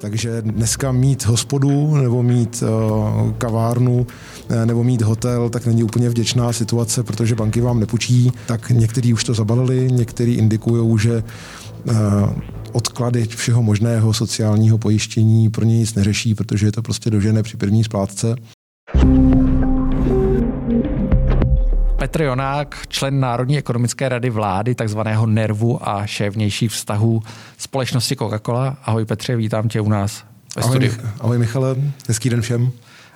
Takže dneska mít hospodu nebo mít uh, kavárnu uh, nebo mít hotel, tak není úplně vděčná situace, protože banky vám nepůjčí. Tak někteří už to zabalili, někteří indikují, že uh, odklady všeho možného sociálního pojištění pro ně nic neřeší, protože je to prostě dožené při první splátce. Petr Jonák, člen Národní ekonomické rady vlády, takzvaného NERVu a šéf vnějších vztahů společnosti Coca-Cola. Ahoj Petře, vítám tě u nás ve ahoj, studiu. Ahoj Michale, hezký den všem.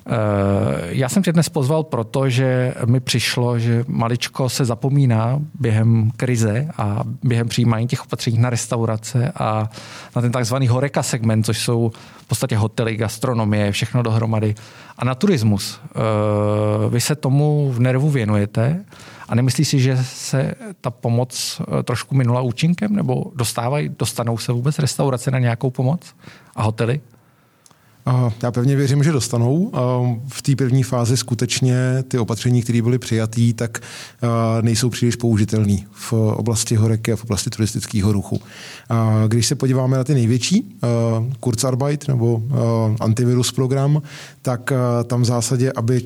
Eh, já jsem tě dnes pozval proto, že mi přišlo, že maličko se zapomíná během krize a během přijímání těch opatření na restaurace a na ten takzvaný horeka segment, což jsou v podstatě hotely, gastronomie, všechno dohromady a na turismus. Eh, vy se tomu v nervu věnujete a nemyslíš si, že se ta pomoc eh, trošku minula účinkem nebo dostávají, dostanou se vůbec restaurace na nějakou pomoc a hotely? Já pevně věřím, že dostanou. V té první fázi skutečně ty opatření, které byly přijaté, tak nejsou příliš použitelné v oblasti horeky a v oblasti turistického ruchu. Když se podíváme na ty největší, Kurzarbeit nebo antivirus program, tak tam v zásadě, aby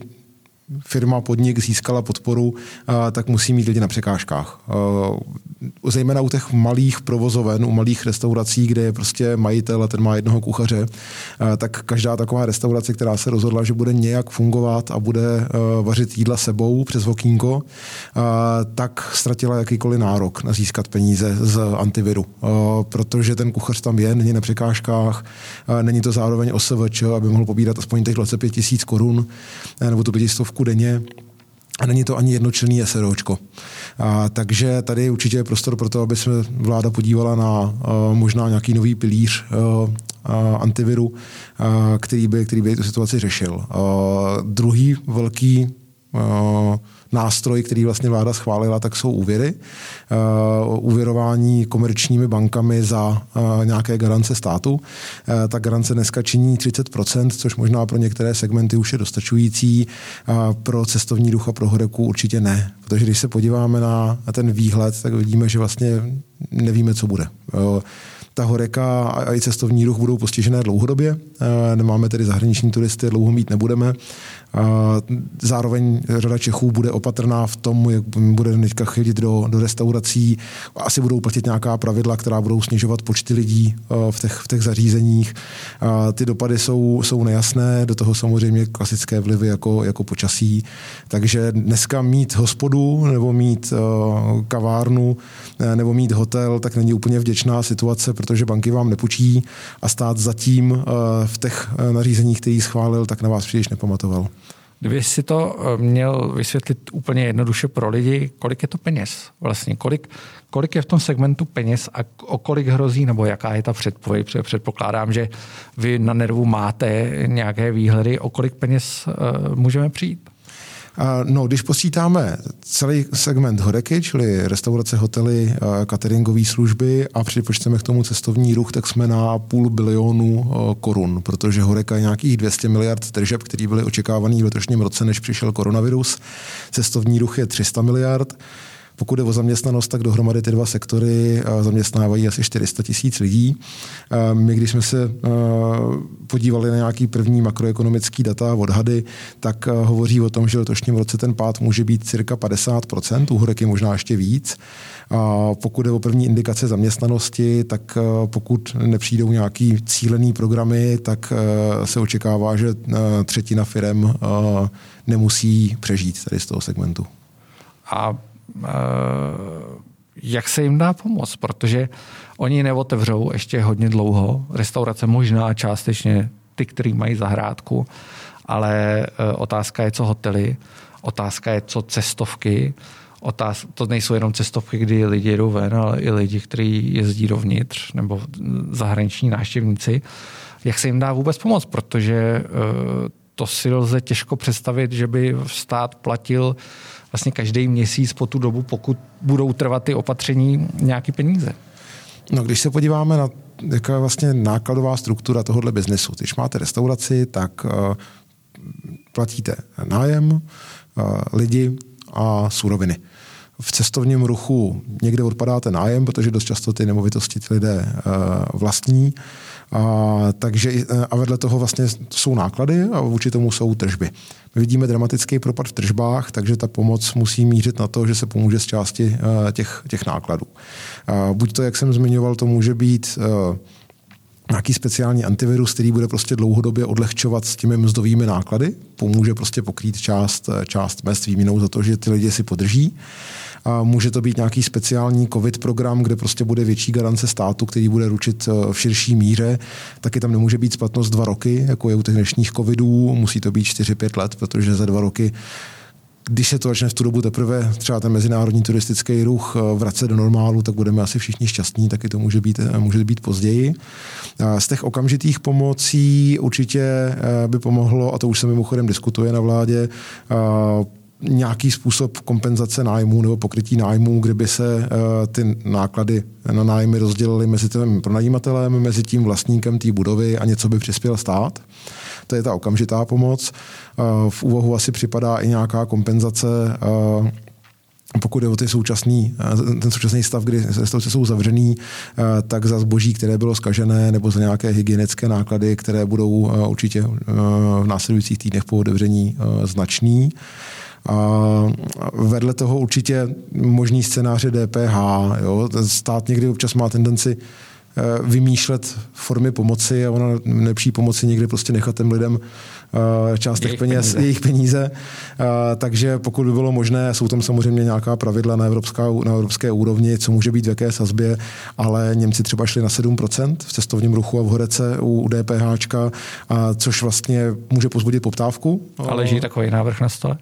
firma, podnik získala podporu, eh, tak musí mít lidi na překážkách. Eh, zejména u těch malých provozoven, u malých restaurací, kde je prostě majitel a ten má jednoho kuchaře, eh, tak každá taková restaurace, která se rozhodla, že bude nějak fungovat a bude vařit jídla sebou přes okýnko, tak ztratila jakýkoliv nárok na získat peníze z antiviru, protože ten kuchař tam je, není na překážkách, není to zároveň OSVČ, aby mohl pobírat aspoň těch 25 tisíc korun nebo tu 500 výsledku denně a není to ani jednočlenný SROčko. A, takže tady je určitě prostor pro to, aby se vláda podívala na a, možná nějaký nový pilíř a, a, antiviru, a, který, by, který by tu situaci řešil. A, druhý velký a, nástroj, který vlastně vláda schválila, tak jsou úvěry. Uh, úvěrování komerčními bankami za uh, nějaké garance státu. Uh, ta garance dneska činí 30%, což možná pro některé segmenty už je dostačující. Pro cestovní duch a pro horeku určitě ne. Protože když se podíváme na, na ten výhled, tak vidíme, že vlastně nevíme, co bude ta horeka a i cestovní ruch budou postižené dlouhodobě. Nemáme tedy zahraniční turisty, dlouho mít nebudeme. Zároveň řada Čechů bude opatrná v tom, jak bude teďka chodit do, do restaurací. Asi budou platit nějaká pravidla, která budou snižovat počty lidí v těch, v těch zařízeních. Ty dopady jsou, jsou nejasné, do toho samozřejmě klasické vlivy jako, jako počasí. Takže dneska mít hospodu nebo mít kavárnu nebo mít hotel, tak není úplně vděčná situace, protože banky vám nepůjčí a stát zatím v těch nařízeních, který schválil, tak na vás příliš nepamatoval. Kdyby si to eh, měl vysvětlit úplně jednoduše pro lidi, kolik je to peněz vlastně, kolik, kolik je v tom segmentu peněz a o kolik hrozí, nebo jaká je ta předpověď, protože předpokládám, že vy na nervu máte nějaké výhledy, o kolik peněz uh, můžeme přijít? No, když posítáme celý segment horeky, čili restaurace, hotely, cateringové služby a připočteme k tomu cestovní ruch, tak jsme na půl bilionu korun, protože horeka je nějakých 200 miliard tržeb, které byly očekávané v letošním roce, než přišel koronavirus. Cestovní ruch je 300 miliard. Pokud je o zaměstnanost, tak dohromady ty dva sektory eh, zaměstnávají asi 400 tisíc lidí. Eh, my, když jsme se eh, podívali na nějaký první makroekonomický data odhady, tak hovoří o tom, že letošním roce ten pád může být cirka 50%, u je možná ještě víc. A pokud je o první indikace zaměstnanosti, tak pokud nepřijdou nějaký cílený programy, tak se očekává, že třetina firm nemusí přežít tady z toho segmentu. A Eh, jak se jim dá pomoct, protože oni neotevřou ještě hodně dlouho. Restaurace možná částečně ty, který mají zahrádku, ale eh, otázka je, co hotely, otázka je, co cestovky, Otáz, to nejsou jenom cestovky, kdy lidi jedou ven, ale i lidi, kteří jezdí dovnitř, nebo zahraniční návštěvníci. Jak se jim dá vůbec pomoct? Protože uh, to si lze těžko představit, že by stát platil vlastně každý měsíc po tu dobu, pokud budou trvat ty opatření, nějaký peníze. No, když se podíváme na jaká je vlastně nákladová struktura tohohle biznesu. Když máte restauraci, tak uh, platíte nájem, uh, lidi a suroviny. V cestovním ruchu někde odpadáte nájem, protože dost často ty nemovitosti ty lidé uh, vlastní A, takže a vedle toho vlastně jsou náklady a vůči tomu jsou tržby. My vidíme dramatický propad v tržbách, takže ta pomoc musí mířit na to, že se pomůže z části těch, těch nákladů. Buď to, jak jsem zmiňoval, to může být nějaký speciální antivirus, který bude prostě dlouhodobě odlehčovat s těmi mzdovými náklady, pomůže prostě pokrýt část, část mest výměnou za to, že ty lidi si podrží. A může to být nějaký speciální COVID program, kde prostě bude větší garance státu, který bude ručit eh, v širší míře. Taky tam nemůže být splatnost dva roky, jako je u těch dnešních covidů, musí to být 4-5 let, protože za dva roky když se to začne v tu dobu teprve třeba ten mezinárodní turistický ruch eh, vracet do normálu, tak budeme asi všichni šťastní, taky to může být, eh, může být později. Z těch okamžitých pomocí určitě by pomohlo, a to už se mimochodem diskutuje na vládě, nějaký způsob kompenzace nájmu nebo pokrytí nájmu, kde by se ty náklady na nájmy rozdělily mezi tím pronajímatelem, mezi tím vlastníkem té budovy a něco by přispěl stát. To je ta okamžitá pomoc. V úvahu asi připadá i nějaká kompenzace pokud je o ty současný, ten současný stav, kdy restaurace jsou zavřený, tak za zboží, které bylo skažené, nebo za nějaké hygienické náklady, které budou určitě v následujících týdnech po otevření značný. A vedle toho určitě možný scénáře DPH. Jo. Stát někdy občas má tendenci Eh, vymýšlet formy pomoci a ona nejlepší pomoci někdy prostě nechat těm lidem eh, část těch peněz, peníze. jejich peníze. Eh, takže pokud by bylo možné, jsou tam samozřejmě nějaká pravidla na, evropská, na evropské úrovni, co může být v jaké sazbě, ale Němci třeba šli na 7% v cestovním ruchu a v Horece u, u DPH, což vlastně může pozbudit poptávku. Ale leží takový návrh na stole?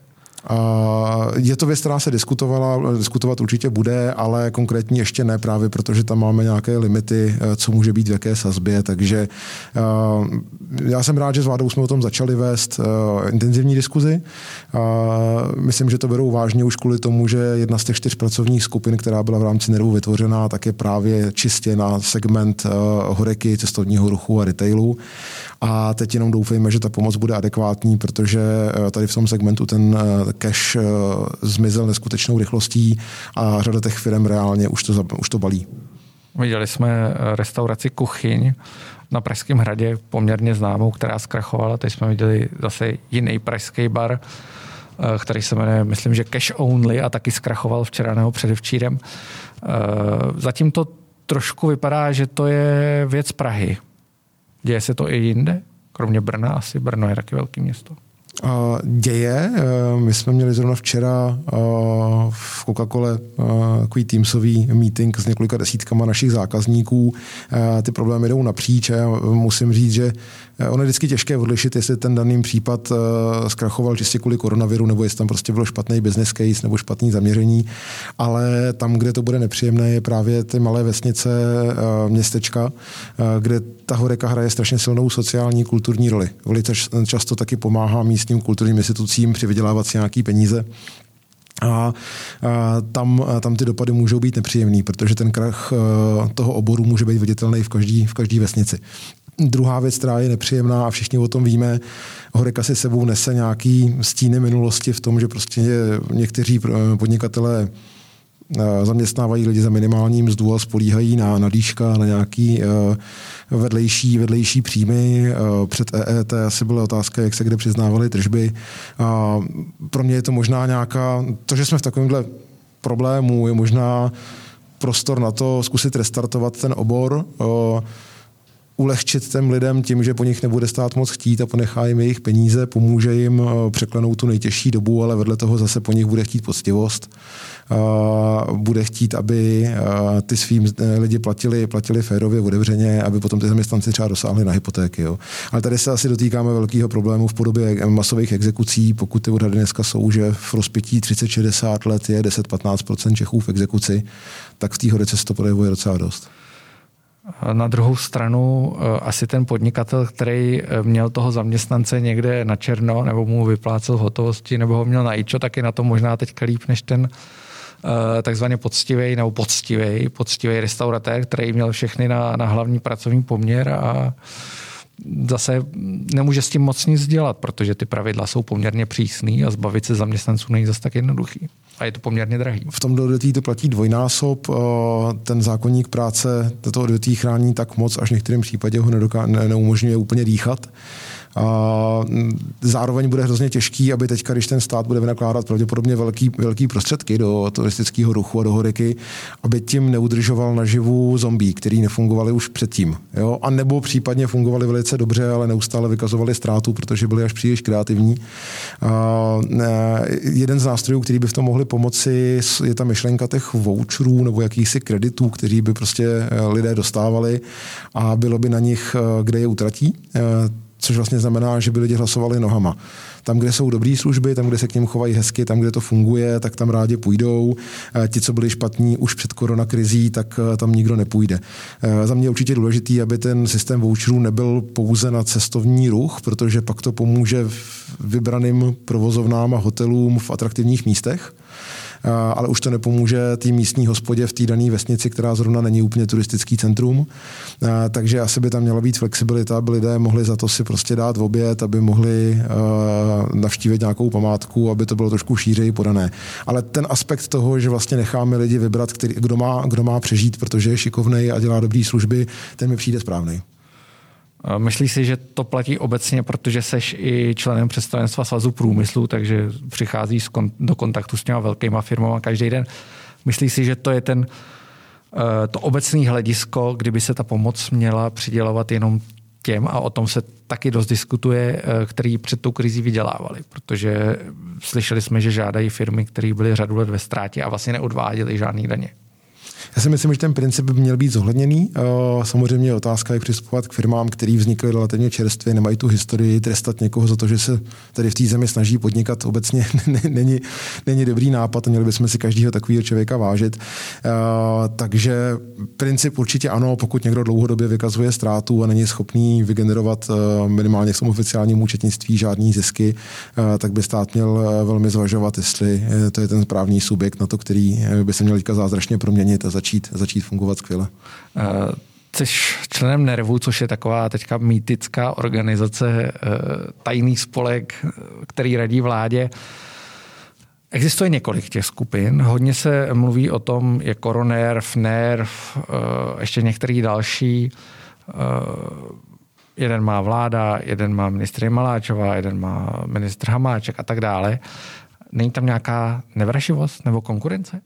Je to věc, která se diskutovala, diskutovat určitě bude, ale konkrétně ještě ne právě, protože tam máme nějaké limity, eh, co může být v jaké sazbě, takže eh, já jsem rád, že s vládou jsme o tom začali vést eh, intenzivní diskuzi. Myslím, že to berou vážně už kvůli tomu, že jedna z těch čtyř pracovních skupin, která byla v rámci NERVu vytvořená, tak je právě čistě na segment horeky, cestovního ruchu a retailu. A teď jenom doufejme, že ta pomoc bude adekvátní, protože tady v tom segmentu ten cash eh, zmizel neskutečnou rychlostí a řada těch firm reálně už to, už to balí. Viděli jsme eh, restauraci Kuchyň na Pražském hradě, poměrně známou, která zkrachovala. Teď jsme viděli zase jiný pražský bar, eh, který se jmenuje, myslím, že Cash Only a taky zkrachoval včera nebo předevčírem. Zatím to trošku vypadá, že to je věc Prahy. Děje se to i jinde? Kromě Brna, asi Brno je taky velké město děje. Eh, my jsme měli zrovna včera eh, v Coca-Cole eh, takový teamsový meeting s několika desítkama našich zákazníků. Ty problémy jdou napříč a já musím říct, že ono je vždycky těžké odlišit, jestli ten daný případ zkrachoval čistě kvůli koronaviru, nebo jestli tam prostě bylo špatný business case nebo špatný zaměření. Ale tam, kde to bude nepříjemné, je právě ty malé vesnice, městečka, kde ta horeka hraje strašně silnou sociální kulturní roli. Velice často taky pomáhá míst místním kulturním institucím přivydělávat si nějaký peníze. A, a tam, a tam ty dopady můžou být nepříjemný, protože ten krach e, toho oboru může být viditelný v každé v každý vesnici. Druhá věc, která je nepříjemná a všichni o tom víme, Horeka si sebou nese nějaký stíny minulosti v tom, že prostě někteří podnikatelé Eh, zaměstnávají lidi za minimální mzdu a spolíhají na, na dýška, na nějaký uh, vedlejší, vedlejší příjmy. Před EET asi byla otázka, jak se kde přiznávaly tržby. Pro mě je to možná nějaká, to, že jsme v takovémhle problému, je možná prostor na to zkusit restartovat ten obor. Uh, ulehčit těm lidem tím, že po nich nebude stát moc chtít a ponechá jim jejich peníze, pomůže jim eh, překlenout tu nejtěžší dobu, ale vedle toho zase po nich bude chtít poctivost. Eh, bude chtít, aby eh, ty svým lidi platili, platili férově, otevřeně, aby potom ty zaměstnanci třeba dosáhli na hypotéky. Jo. Ale tady se asi dotýkáme velkého problému v podobě masových exekucí, pokud ty odhady dneska jsou, že v rozpětí 30-60 let je 10-15% Čechů v exekuci, tak v té hodece se to projevuje docela dost. Na druhou stranu eh, asi ten podnikatel, který eh, měl toho zaměstnance někde na černo, nebo mu vyplácel hotovosti, nebo ho měl na ičo, tak je na to možná teď líp než ten eh, takzvaně poctivý nebo poctivý, poctivý restauratér, který měl všechny na, na hlavní pracovní poměr a zase nemůže s tím moc nic dělat, protože ty pravidla jsou poměrně přísný a zbavit se zaměstnanců není zase tak jednoduchý. A je to poměrně drahý. V tom odvětví to platí dvojnásob. Eh, ten zákonník práce toto odvětví chrání tak moc, až v některém případě ho nedoká- ne- neumožňuje úplně dýchat. A zároveň bude hrozně těžký, aby teďka, když ten stát bude vynakládat pravděpodobně velký, velký prostředky do turistického ruchu a do horiky, aby tím neudržoval naživu zombí, který nefungovali už předtím. Jo? A nebo případně fungovali velice dobře, ale neustále vykazovali ztrátu, protože byli až příliš kreativní. A, jeden z nástrojů, který by v tom mohli pomoci, je ta myšlenka těch voucherů nebo jakýchsi kreditů, který by prostě eh, lidé dostávali a bylo by na nich, eh, kde je utratí eh, což vlastně znamená, že by lidi hlasovali nohama. Tam, kde jsou dobré služby, tam, kde se k ním chovají hezky, tam, kde to funguje, tak tam rádi půjdou. Eh, ti, co byli špatní už před koronakrizí, tak eh, tam nikdo nepůjde. Eh, za mě je určitě důležitý, aby ten systém voucherů nebyl pouze na cestovní ruch, protože pak to pomůže vybraným provozovnám a hotelům v atraktivních místech ale už to nepomůže té místní hospodě v té dané vesnici, která zrovna není úplně turistický centrum. Takže asi by tam měla být flexibilita, aby lidé mohli za to si prostě dát v oběd, aby mohli navštívit nějakou památku, aby to bylo trošku šířeji podané. Ale ten aspekt toho, že vlastně necháme lidi vybrat, který, kdo, má, kdo má přežít, protože je šikovný a dělá dobré služby, ten mi přijde správný. Myslíš si, že to platí obecně, protože seš i členem představenstva Svazu průmyslu, takže přichází do kontaktu s těma velkýma firmama každý den. Myslíš si, že to je ten, eh, to obecné hledisko, kdyby se ta pomoc měla přidělovat jenom těm, a o tom se taky dost diskutuje, eh, který před tou krizí vydělávali, protože slyšeli jsme, že žádají firmy, které byly řadu let ve ztrátě a vlastně neodváděly žádný daně. Já si myslím, že ten princip by měl být zohledněný. Eh, samozřejmě je otázka, jak přistupovat k firmám, které vznikly relativně čerstvě, nemají tu historii, trestat někoho za to, že se tady v té zemi snaží podnikat obecně není, není dobrý nápad měli bychom si každého takového člověka vážit. Eh, takže princip určitě ano, pokud někdo dlouhodobě vykazuje ztrátu a není schopný vygenerovat eh, minimálně v tom oficiálním účetnictví žádný zisky, tak by stát měl velmi zvažovat, jestli to je ten správný subjekt na to, který by se měl zázračně proměnit a začít, začít fungovat skvěle. Uh, jsi členem Nervu, což je taková teďka mýtická organizace, uh, tajný spolek, který radí vládě. Existuje několik těch skupin. Hodně se mluví o tom, je Koronerv, Nerv, ještě některý další. Jeden má vláda, jeden má ministr Maláčová, jeden má ministr Hamáček a tak dále. Není tam nějaká nevraživost nebo konkurence?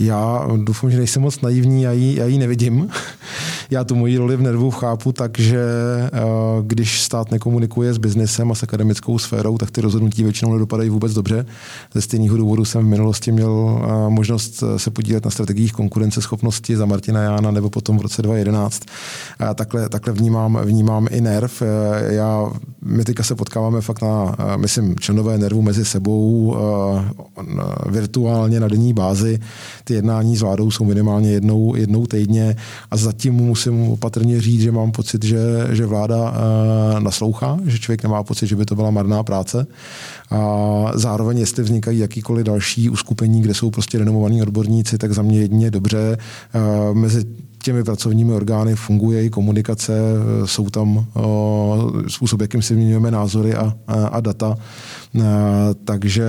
Já doufám, že nejsem moc naivní, já ji, já ji nevidím. já tu moji roli v Nervu chápu tak, že eh, když stát nekomunikuje s biznesem a s akademickou sférou, tak ty rozhodnutí většinou nedopadají vůbec dobře. Ze stejného důvodu jsem v minulosti měl eh, možnost eh, se podílet na strategiích konkurenceschopnosti za Martina Jána nebo potom v roce 2011. A takhle, takhle vnímám, vnímám i NERV. Já, my teďka se potkáváme fakt na, myslím, členové NERVu mezi sebou virtuálně na denní bázi ty jednání s vládou jsou minimálně jednou, jednou týdně a zatím musím opatrně říct, že mám pocit, že, že vláda uh, naslouchá, že člověk nemá pocit, že by to byla marná práce. A zároveň, jestli vznikají jakýkoliv další uskupení, kde jsou prostě renomovaní odborníci, tak za mě jedině dobře. Mezi těmi pracovními orgány funguje i komunikace, jsou tam uh, způsob, jakým si vyměňujeme názory a, a, a data. Takže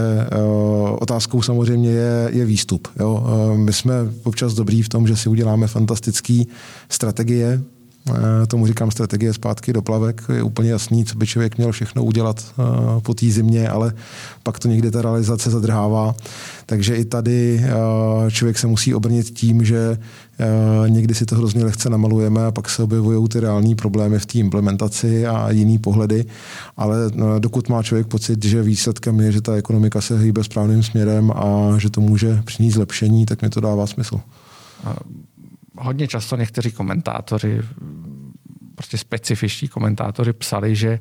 otázkou samozřejmě je, je výstup. Jo? My jsme občas dobrý v tom, že si uděláme fantastické strategie, tomu říkám strategie zpátky do plavek. Je úplně jasný, co by člověk měl všechno udělat po té zimě, ale pak to někdy ta realizace zadrhává. Takže i tady člověk se musí obrnit tím, že někdy si to hrozně lehce namalujeme a pak se objevují ty reální problémy v té implementaci a jiný pohledy. Ale dokud má člověk pocit, že výsledkem je, že ta ekonomika se hýbe správným směrem a že to může přinést zlepšení, tak mi to dává smysl hodně často někteří komentátoři, prostě specifičtí komentátoři psali, že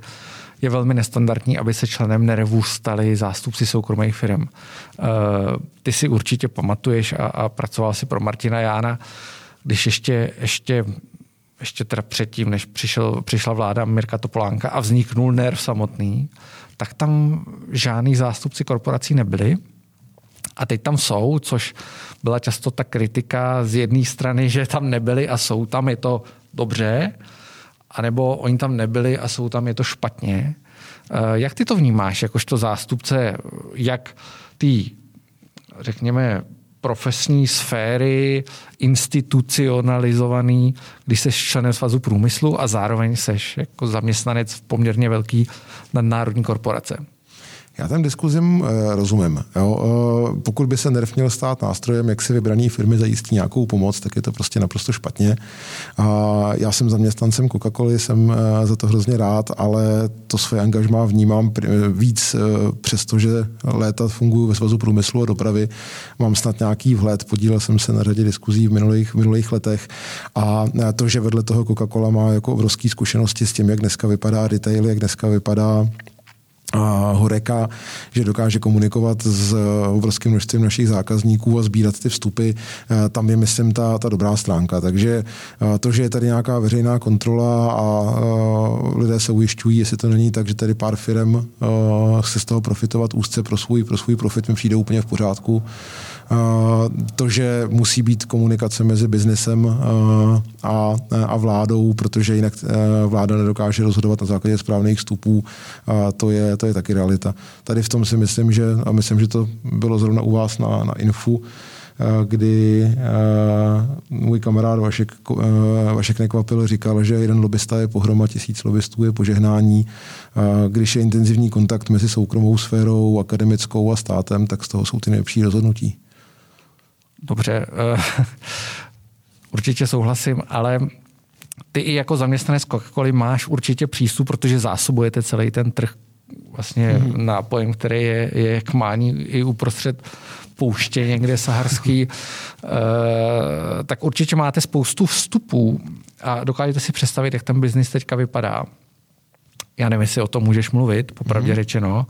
je velmi nestandardní, aby se členem Nerevu stali zástupci soukromých firm. Eh, ty si určitě pamatuješ a, a pracoval si pro Martina Jána, když ještě, ještě ještě teda předtím, než přišel, přišla vláda Mirka Topolánka a vzniknul NERV samotný, tak tam žádný zástupci korporací nebyli. A teď tam jsou, což byla často ta kritika z jedné strany, že tam nebyli a jsou tam, je to dobře, anebo oni tam nebyli a jsou tam, je to špatně. Jak ty to vnímáš, jakožto zástupce, jak ty, řekněme, profesní sféry, institucionalizovaný, když jsi členem svazu průmyslu a zároveň seš jako zaměstnanec v poměrně velký nadnárodní korporace. Já ten diskuzím e, rozumím. Jo. E, pokud by se NERV měl stát nástrojem, jak si vybrané firmy zajistí nějakou pomoc, tak je to prostě naprosto špatně. A já jsem zaměstnancem Coca-Coly, jsem e, za to hrozně rád, ale to své angažmá vnímám víc, e, přestože léta funguji ve Svazu průmyslu a dopravy. Mám snad nějaký vhled, podílel jsem se na řadě diskuzí v minulých, v minulých letech a to, že vedle toho Coca-Cola má jako obrovské zkušenosti s tím, jak dneska vypadá retail, jak dneska vypadá Horeka, že dokáže komunikovat s obrovským množstvím našich zákazníků a sbírat ty vstupy, eh, tam je, myslím, ta, ta dobrá stránka. Takže eh, to, že je tady nějaká veřejná kontrola a eh, lidé se ujišťují, jestli to není tak, že tady pár firm chce z toho profitovat úzce pro svůj, pro svůj profit, mi přijde úplně v pořádku to, že musí být komunikace mezi biznesem a, a vládou, protože jinak vláda nedokáže rozhodovat na základě správných vstupů, to je, to je taky realita. Tady v tom si myslím, že, a myslím, že to bylo zrovna u vás na, na Infu, kdy můj kamarád Vašek, Vašek Nekvapil říkal, že jeden lobista je pohroma tisíc lobbystů, je požehnání. Když je intenzivní kontakt mezi soukromou sférou, akademickou a státem, tak z toho jsou ty nejlepší rozhodnutí. Dobře, uh, určitě souhlasím, ale ty i jako zaměstnanec Coca-Coly máš určitě přístup, protože zásobujete celý ten trh vlastně hmm. nápojem, který je, je k mání i uprostřed pouště někde saharský, uh, tak určitě máte spoustu vstupů a dokážete si představit, jak ten biznis teďka vypadá. Já nevím, jestli o tom můžeš mluvit, popravdě hmm. řečeno,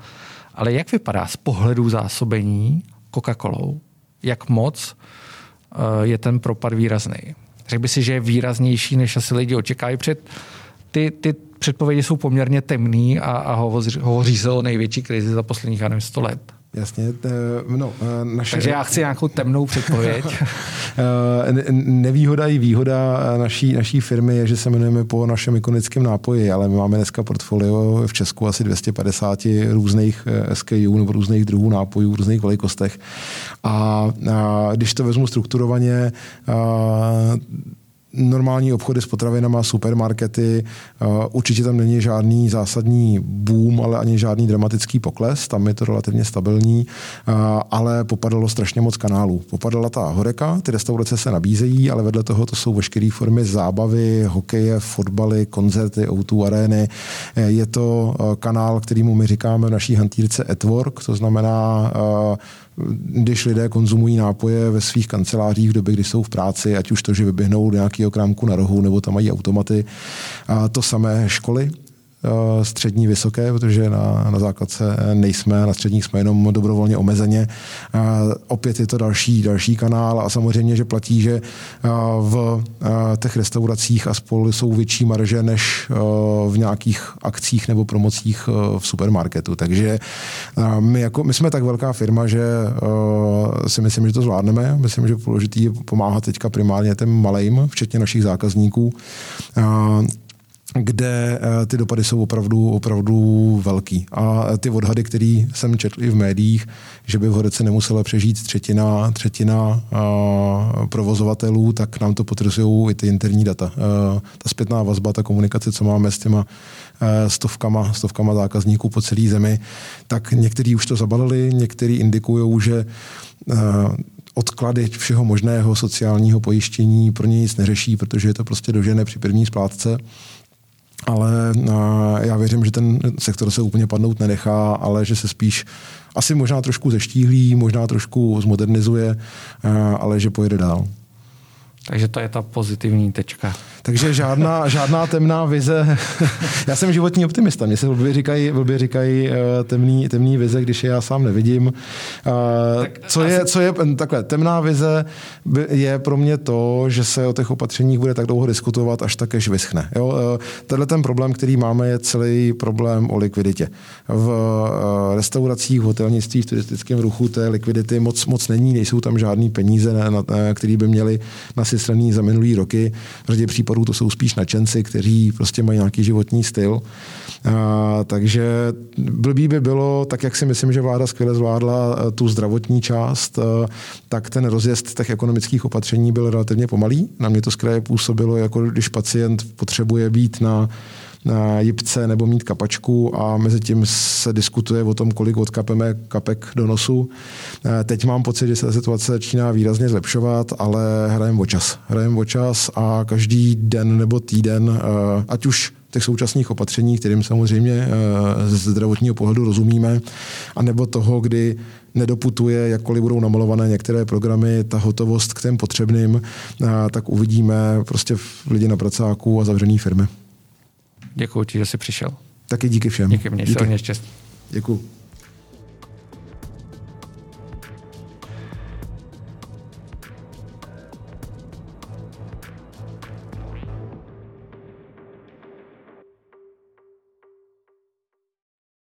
ale jak vypadá z pohledu zásobení Coca-Colou jak moc eh, je ten propad výrazný. Řekl by si, že je výraznější, než asi lidi očekají. Před, ty, ty předpovědi jsou poměrně temný a, a hovoří, hovoří se o největší krizi za posledních, já nevím, 100 let. Jasně. No, eh, naše... Takže já chci nějakou temnou předpověď. Eh, nevýhoda i výhoda naší, naší firmy je, že se jmenujeme po našem ikonickém nápoji, ale my máme dneska portfolio v Česku asi 250 různých eh, SKU nebo různých druhů nápojů v různých velikostech. A, a když to vezmu strukturovaně, a, normální obchody s potravinama, supermarkety, eh, určitě tam není žádný zásadní boom, ale ani žádný dramatický pokles, tam je to relativně stabilní, eh, ale popadalo strašně moc kanálů. Popadala ta horeka, ty restaurace se nabízejí, ale vedle toho to jsou veškeré formy zábavy, hokeje, fotbaly, koncerty, o arény. Eh, je to kanál, kterýmu my říkáme v naší hantýrce Etwork, to znamená když lidé konzumují nápoje ve svých kancelářích v době, kdy jsou v práci, ať už to, že vyběhnou do nějakého krámku na rohu, nebo tam mají automaty. A to samé školy, střední vysoké, protože na, na základce nejsme, na středních jsme jenom dobrovolně omezeně. Opět je to další, další kanál a samozřejmě, že platí, že eh, v eh, těch restauracích a spolu jsou větší marže než v nějakých akcích nebo promocích v supermarketu. Takže my, jako, my jsme tak velká firma, že si myslím, že to zvládneme. Myslím, že je pomáhat teďka primárně těm malým, včetně našich zákazníků kde eh, ty dopady jsou opravdu, opravdu velký. A ty odhady, které jsem četl i v médiích, že by v Horece nemusela přežít třetina, třetina eh, provozovatelů, tak nám to potvrzují i ty interní data. Eh, ta zpětná vazba, ta komunikace, co máme s těma stovkama, stovkama zákazníků po celé zemi, tak někteří už to zabalili, někteří indikují, že odklady všeho možného sociálního pojištění pro ně nic neřeší, protože je to prostě dožené při první splátce ale já věřím, že ten sektor se úplně padnout nenechá, ale že se spíš asi možná trošku zeštíhlí, možná trošku zmodernizuje, ale že pojede dál. Takže to je ta pozitivní tečka. Takže žádná, žádná temná vize. já jsem životní optimista. Mně se blbě říkají, blbě říkají uh, temný, temný vize, když je já sám nevidím. Uh, tak co, asi... je, co je takhle, temná vize je pro mě to, že se o těch opatřeních bude tak dlouho diskutovat, až tak, až vyschne. Jo? Uh, tenhle ten problém, který máme, je celý problém o likviditě. V uh, restauracích, hotelnictví, v turistickém ruchu té likvidity moc, moc není, nejsou tam žádný peníze, na, na, který by měli na zkreslený za minulý roky. V řadě případů to jsou spíš nadšenci, kteří prostě mají nějaký životní styl. A, takže blbý by bylo, tak jak si myslím, že vláda skvěle zvládla eh, tu zdravotní část, eh, tak ten rozjezd těch ekonomických opatření byl relativně pomalý. Na mě to zkraje působilo, jako když pacient potřebuje být na jipce nebo mít kapačku a mezi tím se diskutuje o tom, kolik odkapeme kapek do nosu. Eh, teď mám pocit, že se ta situace začíná výrazně zlepšovat, ale hrajeme o čas. Hrajeme o čas a každý den nebo týden, ať už těch současných opatření, kterým samozřejmě eh, z zdravotního pohledu rozumíme, anebo toho, kdy nedoputuje, jakkoliv budou namalované některé programy, ta hotovost k těm potřebným, eh, tak uvidíme prostě lidi na pracáku a zavřené firmy. Děkuji ti, že jsi přišel. Taky díky všem. Díky, mě díky. se hodně štěstí. Děkuji.